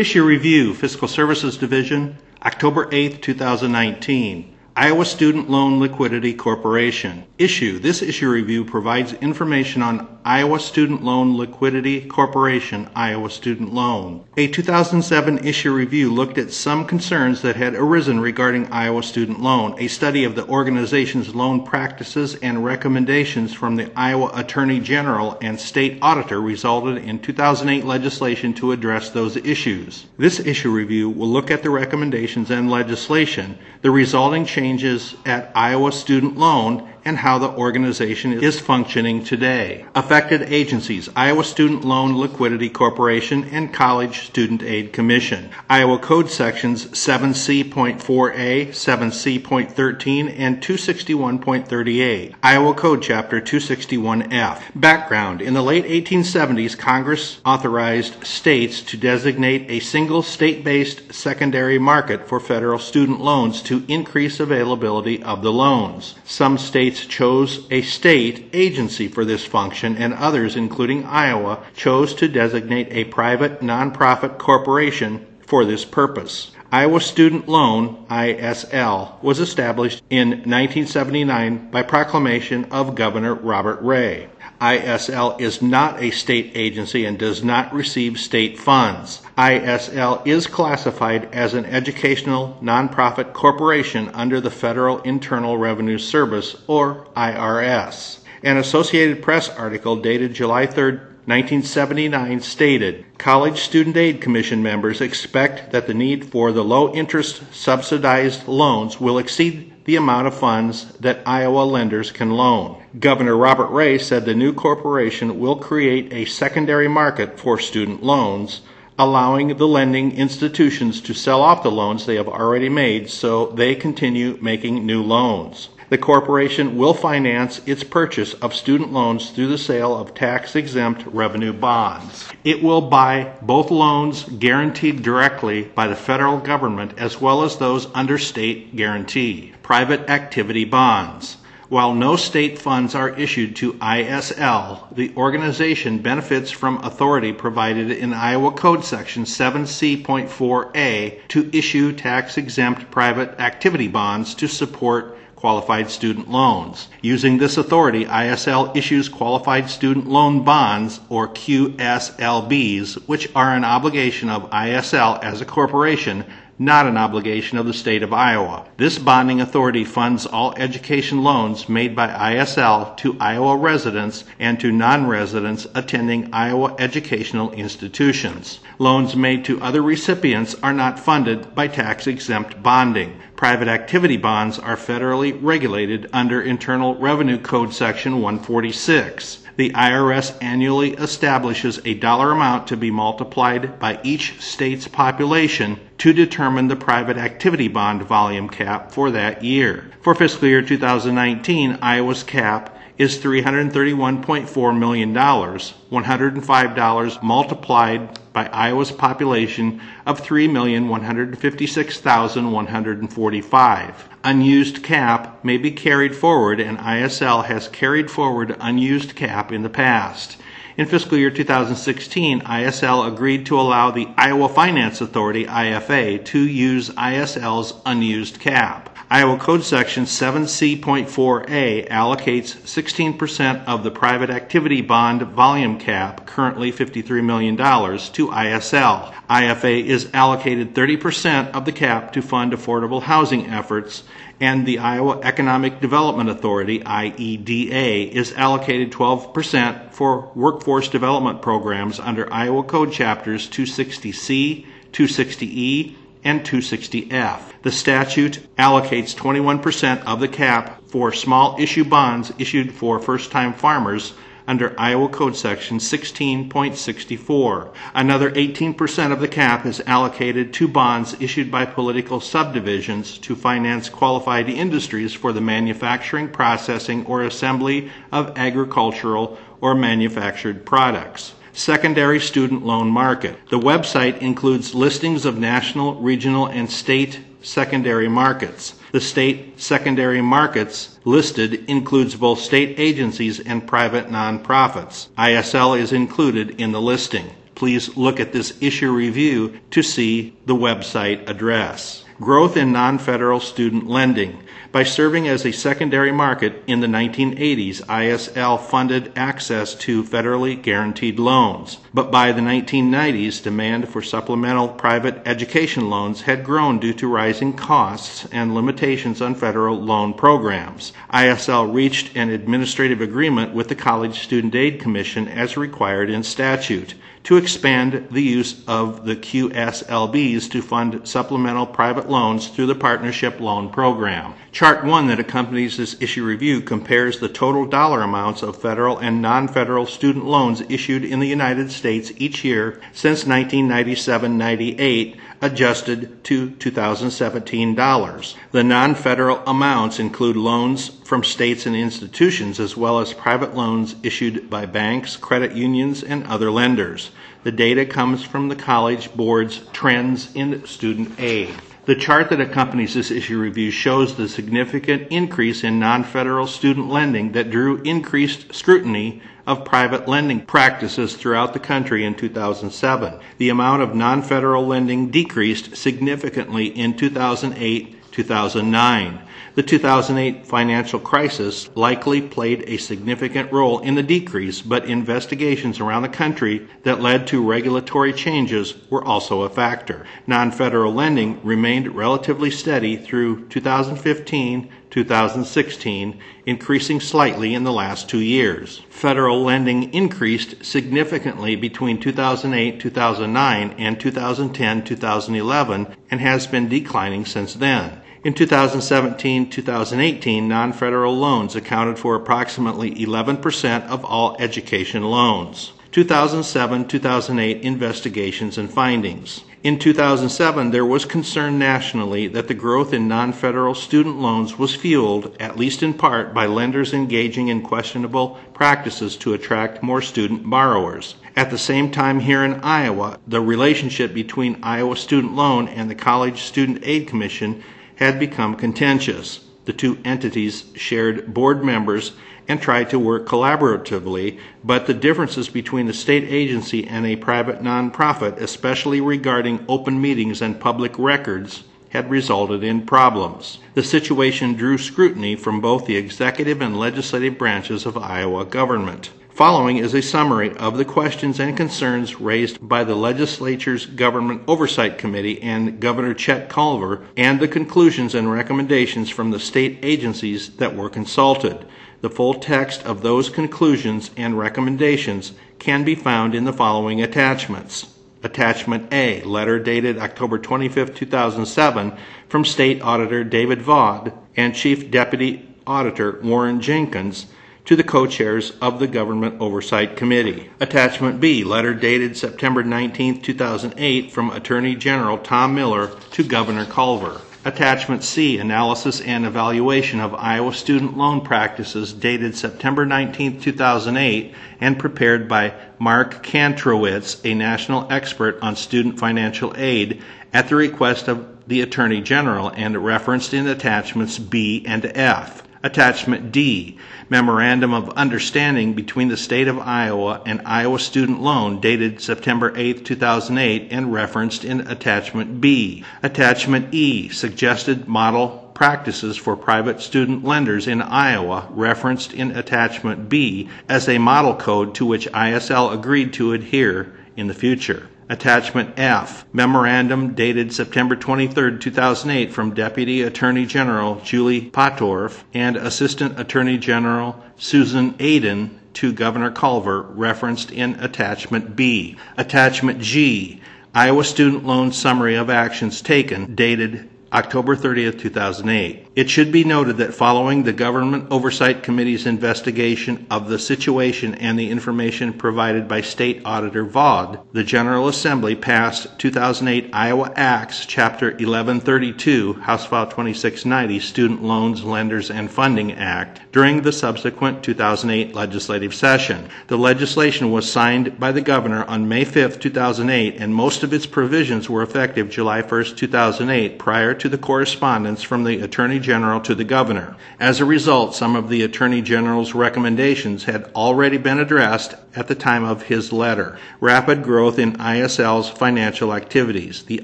Issue Review, Fiscal Services Division, October 8, 2019. Iowa Student Loan Liquidity Corporation. Issue. This issue review provides information on Iowa Student Loan Liquidity Corporation, Iowa Student Loan. A 2007 issue review looked at some concerns that had arisen regarding Iowa Student Loan. A study of the organization's loan practices and recommendations from the Iowa Attorney General and State Auditor resulted in 2008 legislation to address those issues. This issue review will look at the recommendations and legislation, the resulting changes at Iowa Student Loan, and how the organization is functioning today. Affected agencies Iowa Student Loan Liquidity Corporation and College Student Aid Commission. Iowa Code Sections 7C.4a, 7C.13, and 261.38. Iowa Code Chapter 261F. Background In the late 1870s, Congress authorized states to designate a single state based secondary market for federal student loans to increase availability of the loans. Some states chose a state agency for this function, and others, including Iowa, chose to designate a private nonprofit corporation for this purpose. Iowa Student Loan, ISL, was established in 1979 by proclamation of Governor Robert Ray. ISL is not a state agency and does not receive state funds. ISL is classified as an educational nonprofit corporation under the Federal Internal Revenue Service, or IRS. An Associated Press article dated July 3, 1979 stated College Student Aid Commission members expect that the need for the low interest subsidized loans will exceed the amount of funds that Iowa lenders can loan. Governor Robert Ray said the new corporation will create a secondary market for student loans, allowing the lending institutions to sell off the loans they have already made so they continue making new loans. The corporation will finance its purchase of student loans through the sale of tax exempt revenue bonds. It will buy both loans guaranteed directly by the federal government as well as those under state guarantee, private activity bonds. While no state funds are issued to ISL, the organization benefits from authority provided in Iowa Code Section 7C.4a to issue tax exempt private activity bonds to support qualified student loans. Using this authority, ISL issues qualified student loan bonds, or QSLBs, which are an obligation of ISL as a corporation not an obligation of the state of Iowa. This bonding authority funds all education loans made by ISL to Iowa residents and to non residents attending Iowa educational institutions. Loans made to other recipients are not funded by tax exempt bonding. Private activity bonds are federally regulated under Internal Revenue Code Section 146 the IRS annually establishes a dollar amount to be multiplied by each state's population to determine the private activity bond volume cap for that year. For fiscal year 2019, Iowa's cap is $331.4 million, $105 multiplied by Iowa's population of 3,156,145. Unused cap may be carried forward, and ISL has carried forward unused cap in the past. In fiscal year 2016, ISL agreed to allow the Iowa Finance Authority, IFA, to use ISL's unused cap. Iowa Code Section 7C.4a allocates 16% of the private activity bond volume cap, currently $53 million, to ISL. IFA is allocated 30% of the cap to fund affordable housing efforts, and the Iowa Economic Development Authority, IEDA, is allocated 12% for workforce development programs under Iowa Code Chapters 260C, 260E, and 260F. The statute allocates 21% of the cap for small issue bonds issued for first time farmers under Iowa Code Section 16.64. Another 18% of the cap is allocated to bonds issued by political subdivisions to finance qualified industries for the manufacturing, processing, or assembly of agricultural or manufactured products. Secondary student loan market. The website includes listings of national, regional, and state secondary markets. The state secondary markets listed includes both state agencies and private nonprofits. ISL is included in the listing. please look at this issue review to see the website address. Growth in non-federal student lending. By serving as a secondary market in the 1980s, ISL funded access to federally guaranteed loans. But by the 1990s, demand for supplemental private education loans had grown due to rising costs and limitations on federal loan programs. ISL reached an administrative agreement with the College Student Aid Commission as required in statute to expand the use of the QSLBs to fund supplemental private loans through the Partnership Loan Program. Chart 1 that accompanies this issue review compares the total dollar amounts of federal and non-federal student loans issued in the United States each year since 1997-98 adjusted to 2017 dollars. The non-federal amounts include loans from states and institutions as well as private loans issued by banks, credit unions, and other lenders. The data comes from the College Board's Trends in Student Aid. The chart that accompanies this issue review shows the significant increase in non-federal student lending that drew increased scrutiny of private lending practices throughout the country in 2007. The amount of non-federal lending decreased significantly in 2008 2009. The 2008 financial crisis likely played a significant role in the decrease, but investigations around the country that led to regulatory changes were also a factor. Non federal lending remained relatively steady through 2015 2016, increasing slightly in the last two years. Federal lending increased significantly between 2008 2009 and 2010 2011 and has been declining since then. In 2017 2018, non federal loans accounted for approximately 11% of all education loans. 2007 2008 investigations and findings. In 2007, there was concern nationally that the growth in non federal student loans was fueled, at least in part, by lenders engaging in questionable practices to attract more student borrowers. At the same time, here in Iowa, the relationship between Iowa Student Loan and the College Student Aid Commission had become contentious. The two entities shared board members and tried to work collaboratively, but the differences between a state agency and a private nonprofit, especially regarding open meetings and public records, had resulted in problems. The situation drew scrutiny from both the executive and legislative branches of Iowa government. Following is a summary of the questions and concerns raised by the legislature's Government Oversight Committee and Governor Chet Culver and the conclusions and recommendations from the state agencies that were consulted. The full text of those conclusions and recommendations can be found in the following attachments. Attachment A, letter dated October 25, 2007, from State Auditor David Vaught and Chief Deputy Auditor Warren Jenkins to the co-chairs of the Government Oversight Committee. Attachment B, letter dated September 19, 2008 from Attorney General Tom Miller to Governor Culver. Attachment C, analysis and evaluation of Iowa student loan practices dated September 19, 2008 and prepared by Mark Kantrowitz, a national expert on student financial aid at the request of the Attorney General and referenced in attachments B and F. Attachment D, Memorandum of Understanding between the State of Iowa and Iowa Student Loan dated September 8, 2008 and referenced in Attachment B. Attachment E, Suggested Model Practices for Private Student Lenders in Iowa referenced in Attachment B as a model code to which ISL agreed to adhere in the future. Attachment F, memorandum dated September 23, 2008 from Deputy Attorney General Julie Pottorff and Assistant Attorney General Susan Aden to Governor Culver referenced in Attachment B. Attachment G, Iowa Student Loan Summary of Actions Taken dated October 30, 2008. It should be noted that following the Government Oversight Committee's investigation of the situation and the information provided by State Auditor Vaught, the General Assembly passed 2008 Iowa Acts Chapter 1132, House File 2690, Student Loans, Lenders, and Funding Act during the subsequent 2008 legislative session. The legislation was signed by the Governor on May 5, 2008, and most of its provisions were effective July 1, 2008, prior to the correspondence from the Attorney General to the Governor. As a result, some of the Attorney General's recommendations had already been addressed at the time of his letter. Rapid growth in ISL's financial activities. The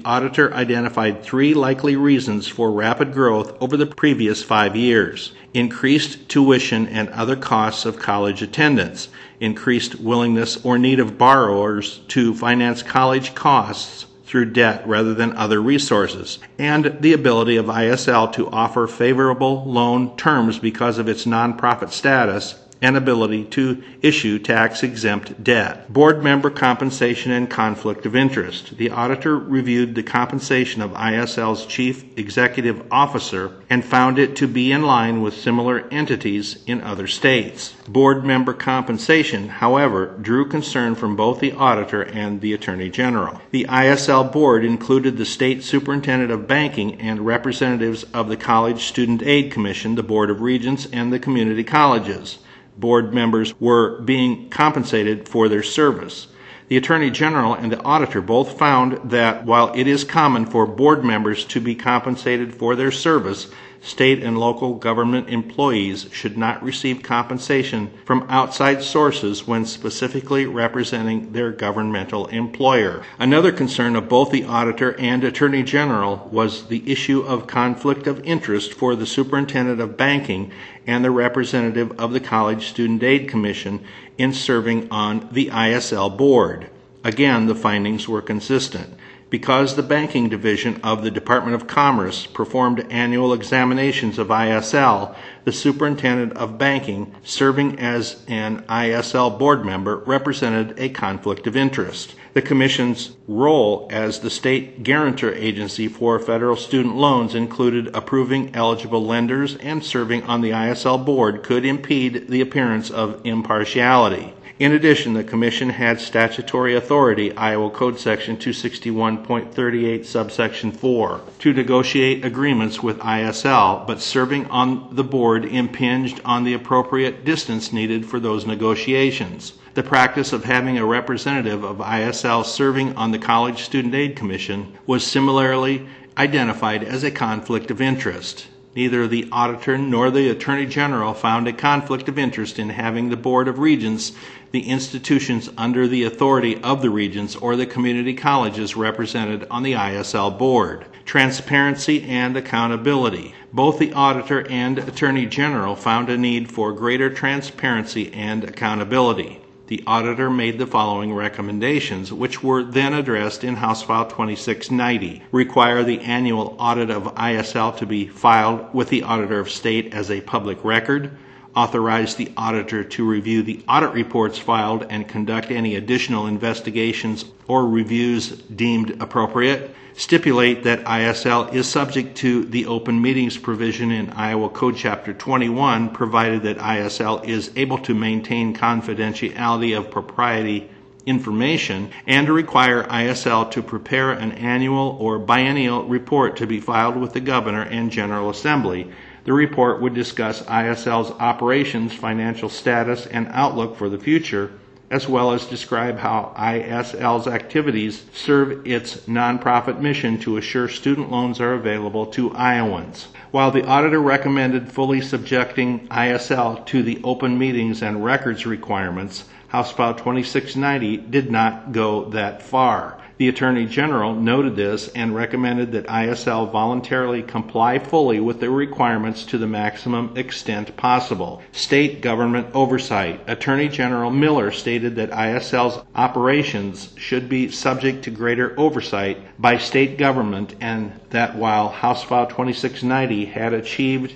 auditor identified three likely reasons for rapid growth over the previous five years increased tuition and other costs of college attendance, increased willingness or need of borrowers to finance college costs through debt rather than other resources, and the ability of ISL to offer favorable loan terms because of its nonprofit status and ability to issue tax exempt debt. Board member compensation and conflict of interest. The auditor reviewed the compensation of ISL's chief executive officer and found it to be in line with similar entities in other states. Board member compensation, however, drew concern from both the auditor and the attorney general. The ISL board included the state superintendent of banking and representatives of the College Student Aid Commission, the Board of Regents, and the community colleges board members were being compensated for their service. The Attorney General and the Auditor both found that while it is common for board members to be compensated for their service, state and local government employees should not receive compensation from outside sources when specifically representing their governmental employer. Another concern of both the auditor and attorney general was the issue of conflict of interest for the superintendent of banking and the representative of the College Student Aid Commission in serving on the ISL board. Again, the findings were consistent because the banking division of the Department of Commerce performed annual examinations of ISL, the superintendent of banking, serving as an ISL board member, represented a conflict of interest. The Commission's role as the state guarantor agency for federal student loans included approving eligible lenders and serving on the ISL board could impede the appearance of impartiality. In addition, the Commission had statutory authority, Iowa Code Section 261.38, subsection 4, to negotiate agreements with ISL, but serving on the board impinged on the appropriate distance needed for those negotiations. The practice of having a representative of ISL serving on the College Student Aid Commission was similarly identified as a conflict of interest. Neither the auditor nor the attorney general found a conflict of interest in having the Board of Regents, the institutions under the authority of the Regents, or the community colleges represented on the ISL board. Transparency and accountability. Both the auditor and attorney general found a need for greater transparency and accountability the auditor made the following recommendations, which were then addressed in House File 2690. Require the annual audit of ISL to be filed with the Auditor of State as a public record. Authorize the auditor to review the audit reports filed and conduct any additional investigations or reviews deemed appropriate stipulate that ISL is subject to the open meetings provision in Iowa Code Chapter 21, provided that ISL is able to maintain confidentiality of propriety information, and to require ISL to prepare an annual or biennial report to be filed with the Governor and General Assembly. The report would discuss ISL's operations, financial status, and outlook for the future as well as describe how ISL's activities serve its nonprofit mission to assure student loans are available to Iowans. While the auditor recommended fully subjecting ISL to the open meetings and records requirements, House File 2690 did not go that far. The Attorney General noted this and recommended that ISL voluntarily comply fully with the requirements to the maximum extent possible. State government oversight. Attorney General Miller stated that ISL's operations should be subject to greater oversight by state government and that while House File 2690 had achieved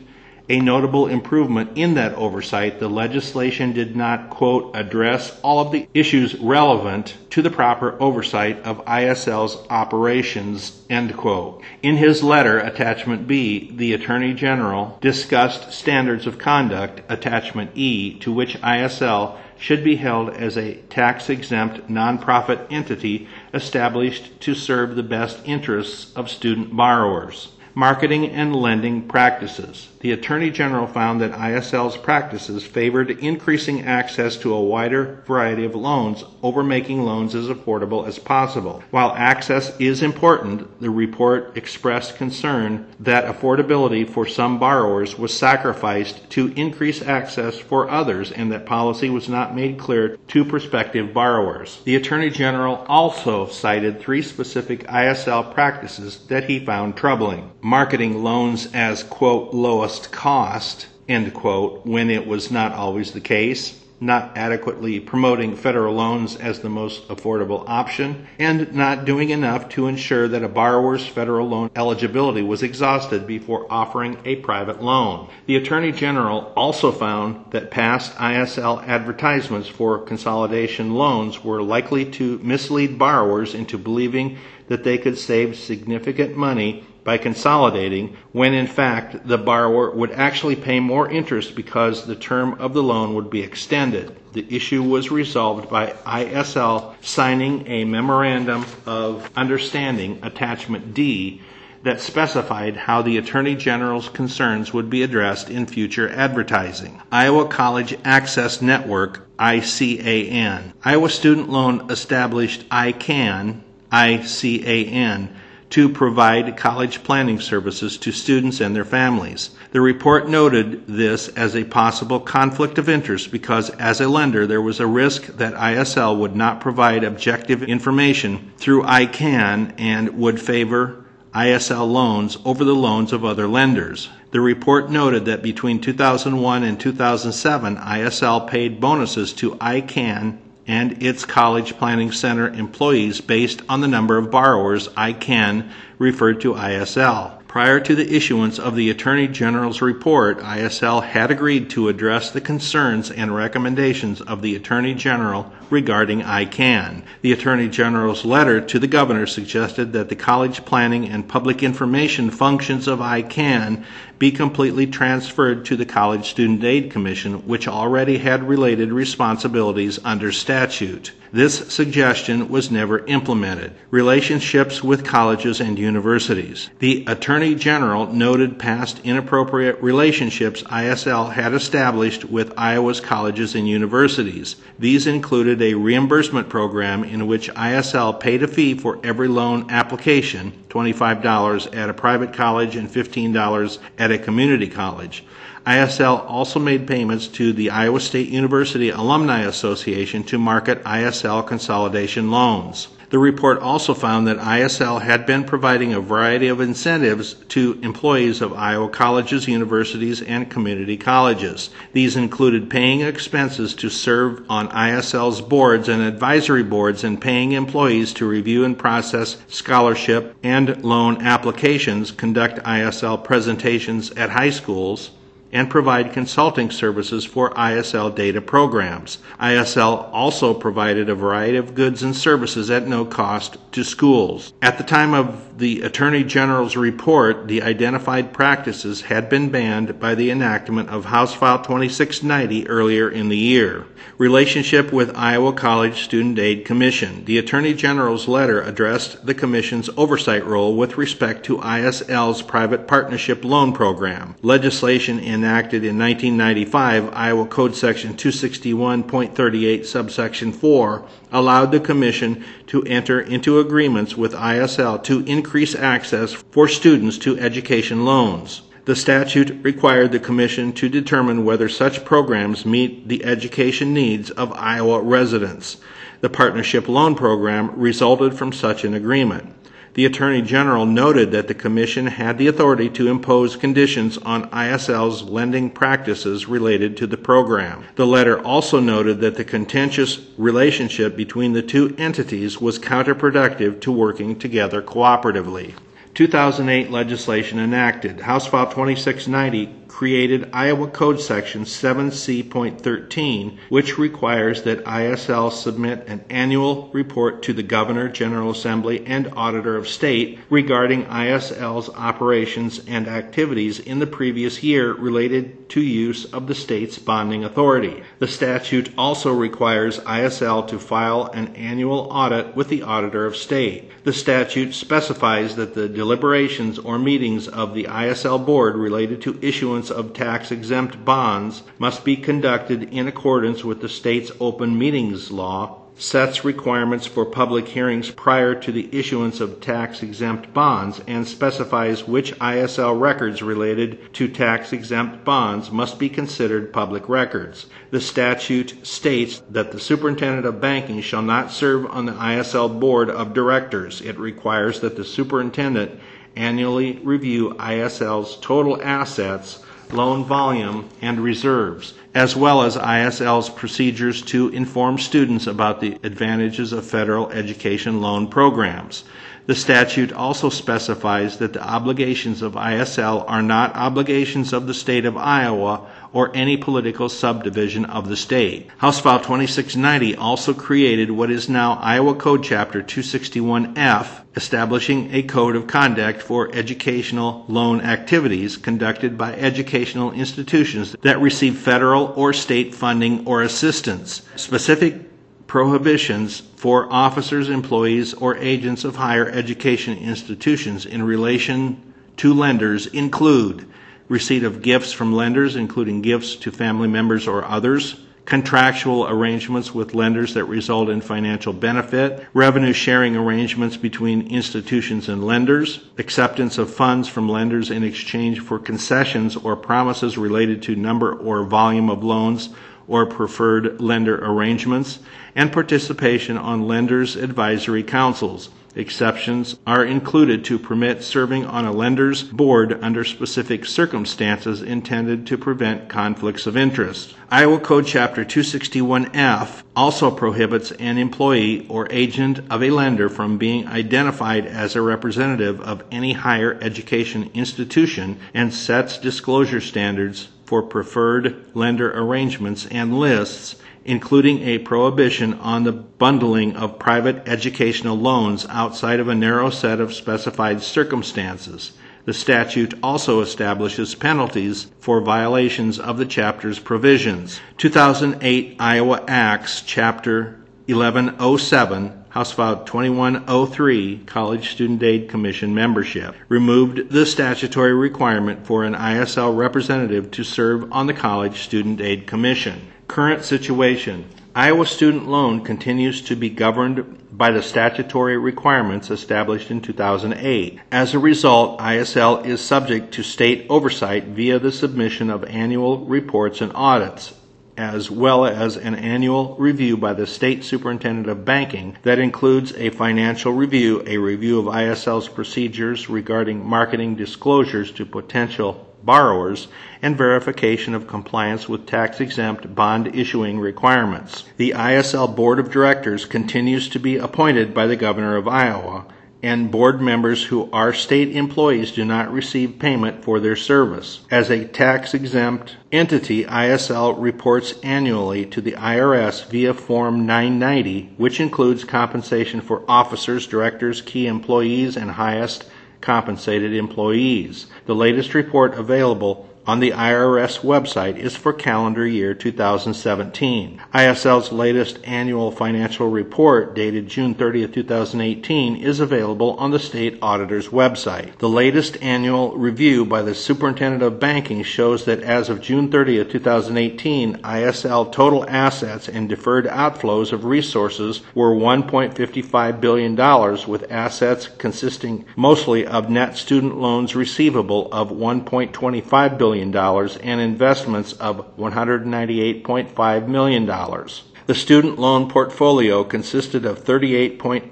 a notable improvement in that oversight. The legislation did not, quote, address all of the issues relevant to the proper oversight of ISL's operations, end quote. In his letter, Attachment B, the Attorney General discussed standards of conduct, Attachment E, to which ISL should be held as a tax exempt nonprofit entity established to serve the best interests of student borrowers. Marketing and lending practices. The Attorney General found that ISL's practices favored increasing access to a wider variety of loans over making loans as affordable as possible. While access is important, the report expressed concern that affordability for some borrowers was sacrificed to increase access for others and that policy was not made clear to prospective borrowers. The Attorney General also cited three specific ISL practices that he found troubling. Marketing loans as, quote, lowest cost, end quote, when it was not always the case not adequately promoting federal loans as the most affordable option, and not doing enough to ensure that a borrower's federal loan eligibility was exhausted before offering a private loan. The Attorney General also found that past ISL advertisements for consolidation loans were likely to mislead borrowers into believing that they could save significant money by consolidating when in fact the borrower would actually pay more interest because the term of the loan would be extended. The issue was resolved by ISL signing a memorandum of understanding, attachment D, that specified how the Attorney General's concerns would be addressed in future advertising. Iowa College Access Network, ICAN. Iowa Student Loan established ICAN, ICAN to provide college planning services to students and their families. The report noted this as a possible conflict of interest because, as a lender, there was a risk that ISL would not provide objective information through ICAN and would favor ISL loans over the loans of other lenders. The report noted that between 2001 and 2007, ISL paid bonuses to ICAN and its College Planning Center employees based on the number of borrowers ICAN referred to ISL. Prior to the issuance of the Attorney General's report, ISL had agreed to address the concerns and recommendations of the Attorney General regarding ICAN. The Attorney General's letter to the Governor suggested that the college planning and public information functions of ICAN be completely transferred to the College Student Aid Commission, which already had related responsibilities under statute. This suggestion was never implemented. Relationships with colleges and universities. The Attorney General noted past inappropriate relationships ISL had established with Iowa's colleges and universities. These included a reimbursement program in which ISL paid a fee for every loan application $25 at a private college and $15 at a community college. ISL also made payments to the Iowa State University Alumni Association to market ISL consolidation loans. The report also found that ISL had been providing a variety of incentives to employees of Iowa colleges, universities, and community colleges. These included paying expenses to serve on ISL's boards and advisory boards and paying employees to review and process scholarship and loan applications, conduct ISL presentations at high schools, and provide consulting services for ISL data programs. ISL also provided a variety of goods and services at no cost to schools. At the time of the Attorney General's report, the identified practices had been banned by the enactment of House File 2690 earlier in the year. Relationship with Iowa College Student Aid Commission. The Attorney General's letter addressed the Commission's oversight role with respect to ISL's private partnership loan program. Legislation enacted in 1995, Iowa Code Section 261.38, subsection 4, allowed the Commission to enter into agreements with ISL to increase access for students to education loans. The statute required the Commission to determine whether such programs meet the education needs of Iowa residents. The Partnership Loan Program resulted from such an agreement. The Attorney General noted that the Commission had the authority to impose conditions on ISL's lending practices related to the program. The letter also noted that the contentious relationship between the two entities was counterproductive to working together cooperatively. 2008 legislation enacted. House File 2690 created Iowa Code Section 7C.13, which requires that ISL submit an annual report to the Governor, General Assembly, and Auditor of State regarding ISL's operations and activities in the previous year related to use of the state's bonding authority. The statute also requires ISL to file an annual audit with the Auditor of State. The statute specifies that the deliberations or meetings of the ISL board related to issuance of tax exempt bonds must be conducted in accordance with the state's open meetings law sets requirements for public hearings prior to the issuance of tax exempt bonds and specifies which ISL records related to tax exempt bonds must be considered public records. The statute states that the superintendent of banking shall not serve on the ISL board of directors. It requires that the superintendent annually review ISL's total assets loan volume, and reserves, as well as ISL's procedures to inform students about the advantages of federal education loan programs. The statute also specifies that the obligations of ISL are not obligations of the state of Iowa or any political subdivision of the state. House File 2690 also created what is now Iowa Code Chapter 261F, establishing a code of conduct for educational loan activities conducted by educational institutions that receive federal or state funding or assistance. Specific prohibitions for officers, employees, or agents of higher education institutions in relation to lenders include receipt of gifts from lenders, including gifts to family members or others, contractual arrangements with lenders that result in financial benefit, revenue sharing arrangements between institutions and lenders, acceptance of funds from lenders in exchange for concessions or promises related to number or volume of loans or preferred lender arrangements, and participation on lenders' advisory councils. Exceptions are included to permit serving on a lender's board under specific circumstances intended to prevent conflicts of interest. Iowa Code Chapter 261F also prohibits an employee or agent of a lender from being identified as a representative of any higher education institution and sets disclosure standards for preferred lender arrangements and lists including a prohibition on the bundling of private educational loans outside of a narrow set of specified circumstances. The statute also establishes penalties for violations of the chapter's provisions. 2008 Iowa Acts, Chapter 1107, House File 2103, College Student Aid Commission membership, removed the statutory requirement for an ISL representative to serve on the College Student Aid Commission. Current situation Iowa student loan continues to be governed by the statutory requirements established in 2008. As a result, ISL is subject to state oversight via the submission of annual reports and audits, as well as an annual review by the State Superintendent of Banking that includes a financial review, a review of ISL's procedures regarding marketing disclosures to potential borrowers and verification of compliance with tax exempt bond issuing requirements. The ISL Board of Directors continues to be appointed by the Governor of Iowa, and board members who are state employees do not receive payment for their service. As a tax exempt entity, ISL reports annually to the IRS via Form 990, which includes compensation for officers, directors, key employees, and highest compensated employees. The latest report available on the IRS website is for calendar year 2017. ISL's latest annual financial report, dated June 30, 2018, is available on the state auditor's website. The latest annual review by the Superintendent of Banking shows that as of June 30, 2018, ISL total assets and deferred outflows of resources were $1.55 billion, with assets consisting mostly of net student loans receivable of $1.25 billion and investments of $198.5 million. The student loan portfolio consisted of 38.8%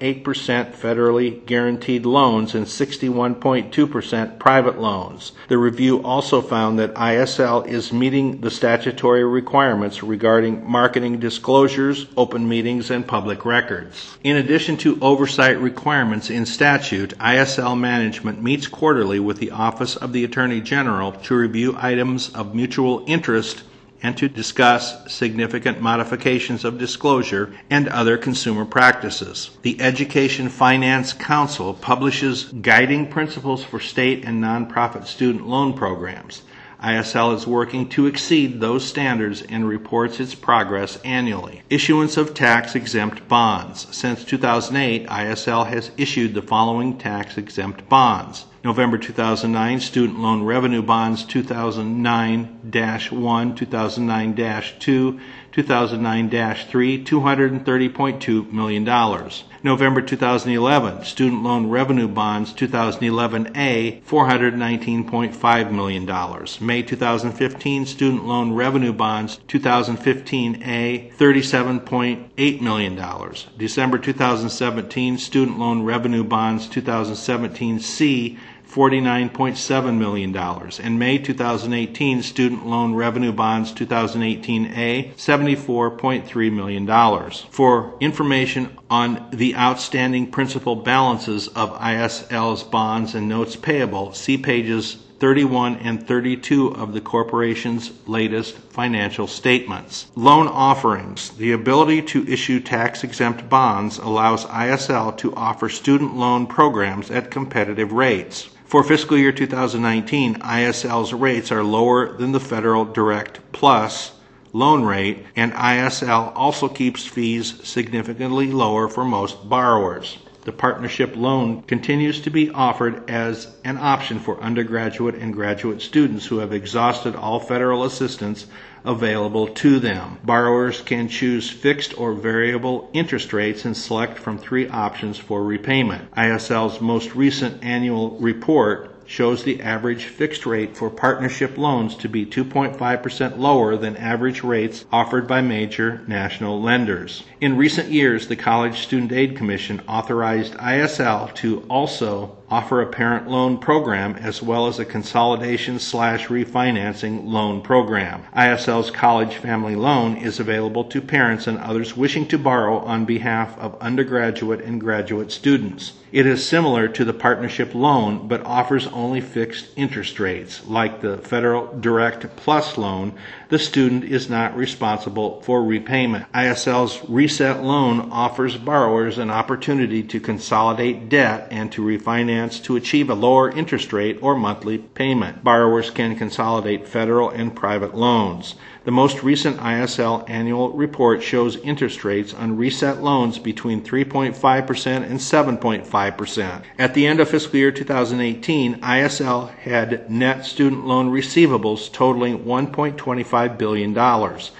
federally guaranteed loans and 61.2% private loans. The review also found that ISL is meeting the statutory requirements regarding marketing disclosures, open meetings, and public records. In addition to oversight requirements in statute, ISL management meets quarterly with the Office of the Attorney General to review items of mutual interest and to discuss significant modifications of disclosure and other consumer practices. The Education Finance Council publishes guiding principles for state and nonprofit student loan programs. ISL is working to exceed those standards and reports its progress annually. Issuance of tax exempt bonds. Since 2008, ISL has issued the following tax exempt bonds. November 2009, Student Loan Revenue Bonds 2009 1, 2009 2, 2009 3, $230.2 million. November 2011, Student Loan Revenue Bonds 2011A, $419.5 million. May 2015, Student Loan Revenue Bonds 2015A, $37.8 million. December 2017, Student Loan Revenue Bonds 2017C, $49.7 million. And May 2018 Student Loan Revenue Bonds 2018A, $74.3 million. For information on the outstanding principal balances of ISL's bonds and notes payable, see pages 31 and 32 of the corporation's latest financial statements. Loan offerings. The ability to issue tax exempt bonds allows ISL to offer student loan programs at competitive rates. For fiscal year 2019, ISL's rates are lower than the federal direct plus loan rate, and ISL also keeps fees significantly lower for most borrowers. The partnership loan continues to be offered as an option for undergraduate and graduate students who have exhausted all federal assistance available to them. Borrowers can choose fixed or variable interest rates and select from three options for repayment. ISL's most recent annual report shows the average fixed rate for partnership loans to be 2.5% lower than average rates offered by major national lenders. In recent years, the College Student Aid Commission authorized ISL to also offer a parent loan program as well as a consolidation slash refinancing loan program. ISL's college family loan is available to parents and others wishing to borrow on behalf of undergraduate and graduate students. It is similar to the partnership loan but offers only fixed interest rates. Like the federal direct plus loan, the student is not responsible for repayment. ISL's reset loan offers borrowers an opportunity to consolidate debt and to refinance to achieve a lower interest rate or monthly payment. Borrowers can consolidate federal and private loans. The most recent ISL annual report shows interest rates on reset loans between 3.5% and 7.5%. At the end of fiscal year 2018, ISL had net student loan receivables totaling $1.25 billion.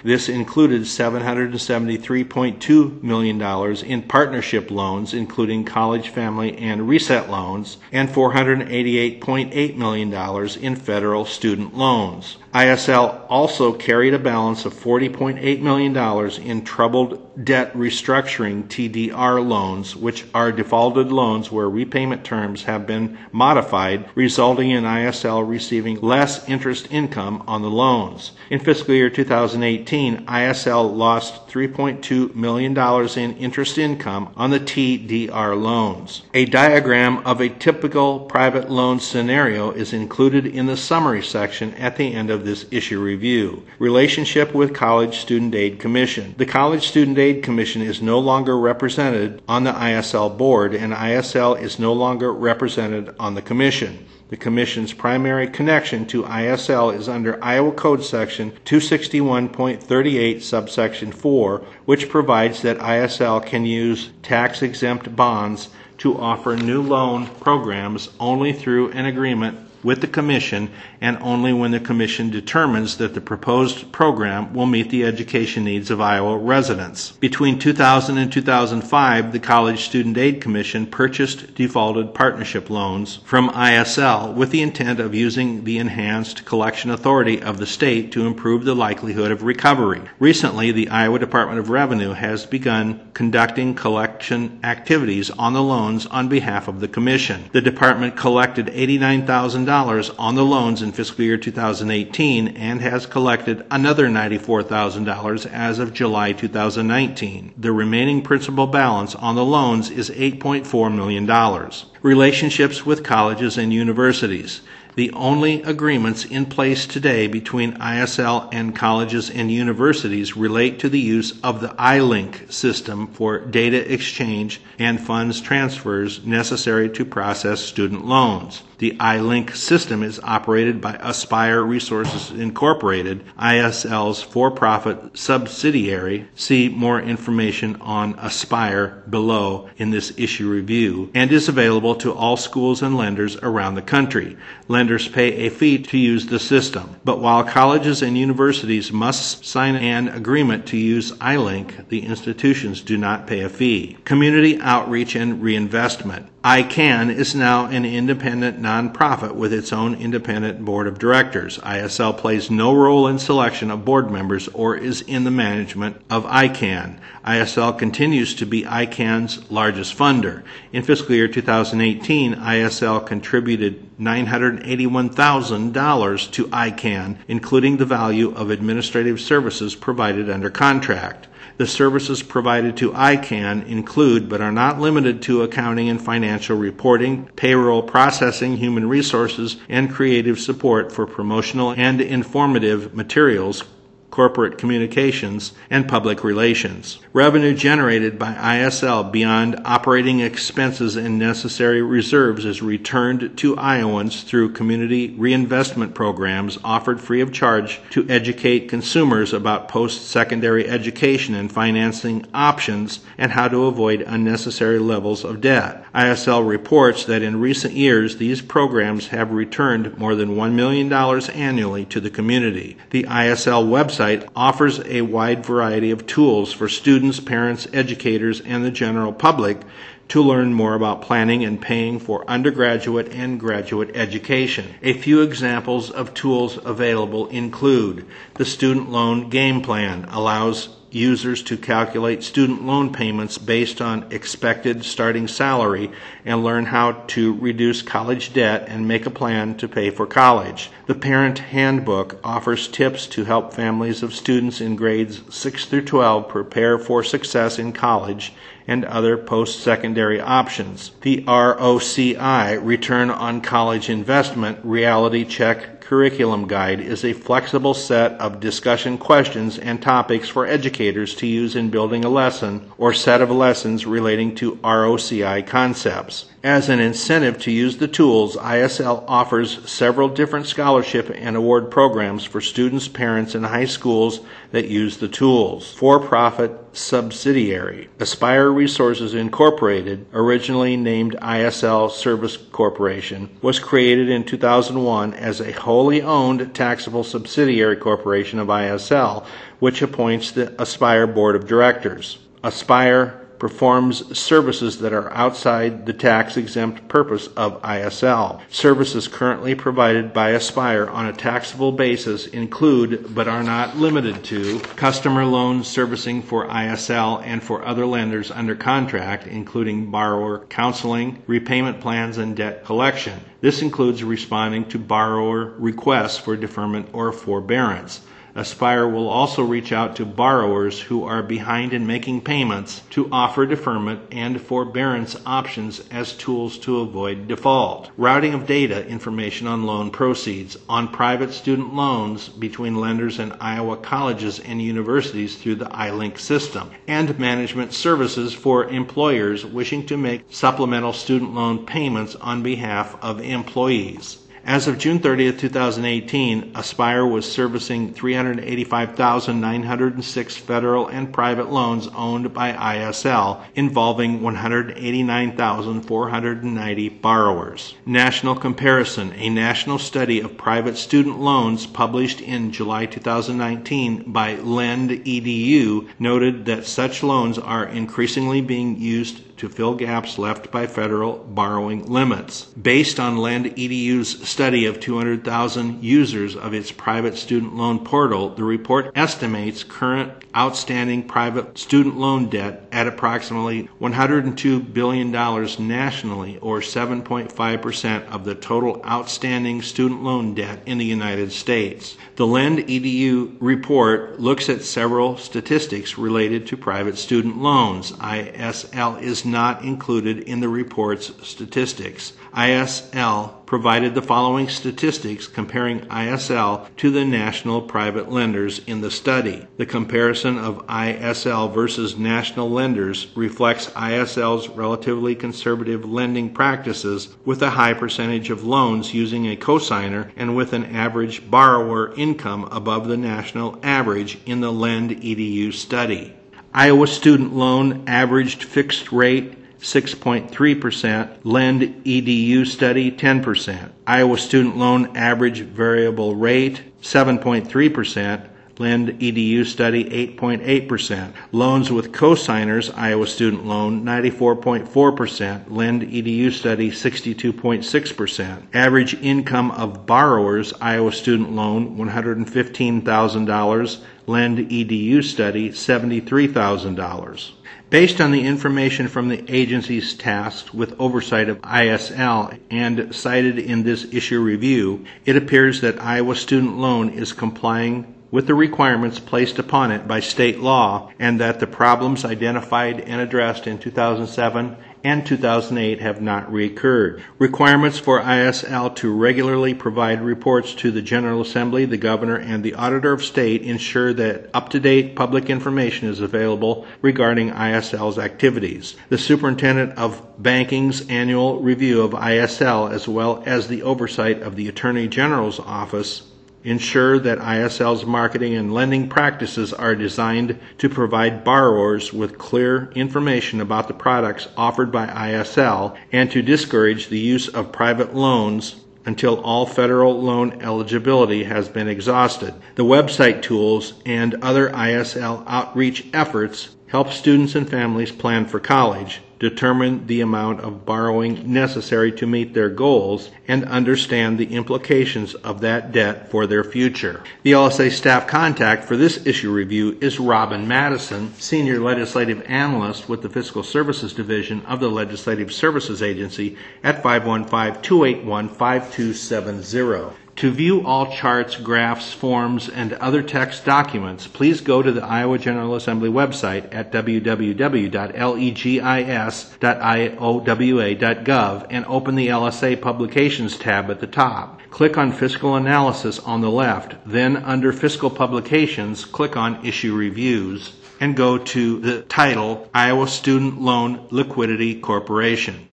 This included $773.2 million in partnership loans, including college family and reset loans, and $488.8 million in federal student loans. ISL also carried a balance of $40.8 million in troubled debt restructuring TDR loans, which are defaulted loans where repayment terms have been modified, resulting in ISL receiving less interest income on the loans. In fiscal year 2018, ISL lost $3.2 million in interest income on the TDR loans. A diagram of a typical private loan scenario is included in the summary section at the end of of this issue review. Relationship with College Student Aid Commission. The College Student Aid Commission is no longer represented on the ISL board, and ISL is no longer represented on the commission. The Commission's primary connection to ISL is under Iowa Code Section 261.38, subsection 4, which provides that ISL can use tax exempt bonds to offer new loan programs only through an agreement with the Commission and only when the Commission determines that the proposed program will meet the education needs of Iowa residents. Between 2000 and 2005, the College Student Aid Commission purchased defaulted partnership loans from ISL with the intent of using the enhanced collection authority of the state to improve the likelihood of recovery. Recently, the Iowa Department of Revenue has begun conducting collection activities on the loans on behalf of the Commission. The department collected $89,000 on the loans in fiscal year 2018 and has collected another $94,000 as of July 2019. The remaining principal balance on the loans is $8.4 million. Relationships with colleges and universities. The only agreements in place today between ISL and colleges and universities relate to the use of the iLink system for data exchange and funds transfers necessary to process student loans. The iLink system is operated by Aspire Resources Incorporated, ISL's for profit subsidiary. See more information on Aspire below in this issue review and is available to all schools and lenders around the country. Lenders pay a fee to use the system, but while colleges and universities must sign an agreement to use iLink, the institutions do not pay a fee. Community outreach and reinvestment. ICAN is now an independent nonprofit with its own independent board of directors. ISL plays no role in selection of board members or is in the management of ICAN. ISL continues to be ICAN's largest funder. In fiscal year 2018, ISL contributed $981,000 to ICAN, including the value of administrative services provided under contract. The services provided to ICAN include, but are not limited to, accounting and financial reporting, payroll processing, human resources, and creative support for promotional and informative materials corporate communications, and public relations. Revenue generated by ISL beyond operating expenses and necessary reserves is returned to Iowans through community reinvestment programs offered free of charge to educate consumers about post secondary education and financing options and how to avoid unnecessary levels of debt. ISL reports that in recent years these programs have returned more than $1 million annually to the community. The ISL website website offers a wide variety of tools for students, parents, educators, and the general public to learn more about planning and paying for undergraduate and graduate education. A few examples of tools available include the Student Loan Game Plan allows users to calculate student loan payments based on expected starting salary and learn how to reduce college debt and make a plan to pay for college. The Parent Handbook offers tips to help families of students in grades 6 through 12 prepare for success in college and other post secondary options. The ROCI, Return on College Investment Reality Check curriculum guide is a flexible set of discussion questions and topics for educators to use in building a lesson or set of lessons relating to ROCI concepts. As an incentive to use the tools, ISL offers several different scholarship and award programs for students, parents, and high schools that use the tools. For profit subsidiary. Aspire Resources Incorporated, originally named ISL Service Corporation, was created in 2001 as a wholly owned taxable subsidiary corporation of ISL, which appoints the Aspire Board of Directors. Aspire performs services that are outside the tax exempt purpose of ISL. Services currently provided by Aspire on a taxable basis include, but are not limited to, customer loan servicing for ISL and for other lenders under contract, including borrower counseling, repayment plans, and debt collection. This includes responding to borrower requests for deferment or forbearance. Aspire will also reach out to borrowers who are behind in making payments to offer deferment and forbearance options as tools to avoid default. Routing of data information on loan proceeds on private student loans between lenders and Iowa colleges and universities through the iLink system, and management services for employers wishing to make supplemental student loan payments on behalf of employees As of June 30th, 2018, Aspire was servicing 385,906 federal and private loans owned by ISL involving 189,490 borrowers. National Comparison, a national study of private student loans published in July 2019 by LendEDU, noted that such loans are increasingly being used to fill gaps left by federal borrowing limits. Based on Lend EDU's study of 200,000 users of its private student loan portal, the report estimates current outstanding private student loan debt at approximately $102 billion nationally, or 7.5% of the total outstanding student loan debt in the United States. The LendEDU report looks at several statistics related to private student loans. ISL is not included in the report's statistics. ISL provided the following statistics comparing ISL to the national private lenders in the study. The comparison of ISL versus national lenders reflects ISL's relatively conservative lending practices with a high percentage of loans using a cosigner and with an average borrower income above the national average in the LendEDU study. Iowa student loan averaged fixed rate 6.3%, Lend EDU study 10%, Iowa student loan average variable rate 7.3%, Lend EDU study 8.8%. Loans with cosigners, Iowa student loan 94.4%. Lend EDU study 62.6%. Average income of borrowers, Iowa student loan $115,000. LendEDU study $73,000. Based on the information from the agencies tasked with oversight of ISL and cited in this issue review, it appears that Iowa student loan is complying with the requirements placed upon it by state law and that the problems identified and addressed in 2007 and 2008 have not reoccurred. Requirements for ISL to regularly provide reports to the General Assembly, the Governor, and the Auditor of State ensure that up to date public information is available regarding ISL's activities. The Superintendent of Banking's annual review of ISL, as well as the oversight of the Attorney General's Office, ensure that ISL's marketing and lending practices are designed to provide borrowers with clear information about the products offered by ISL and to discourage the use of private loans until all federal loan eligibility has been exhausted. The website tools and other ISL outreach efforts help students and families plan for college determine the amount of borrowing necessary to meet their goals, and understand the implications of that debt for their future. The LSA staff contact for this issue review is Robin Madison, Senior Legislative Analyst with the Fiscal Services Division of the Legislative Services Agency at 515 281 5270. To view all charts, graphs, forms, and other text documents, please go to the Iowa General Assembly website at www.legis.iowa.gov and open the LSA Publications tab at the top. Click on Fiscal Analysis on the left, then under Fiscal Publications, click on Issue Reviews and go to the title Iowa Student Loan Liquidity Corporation.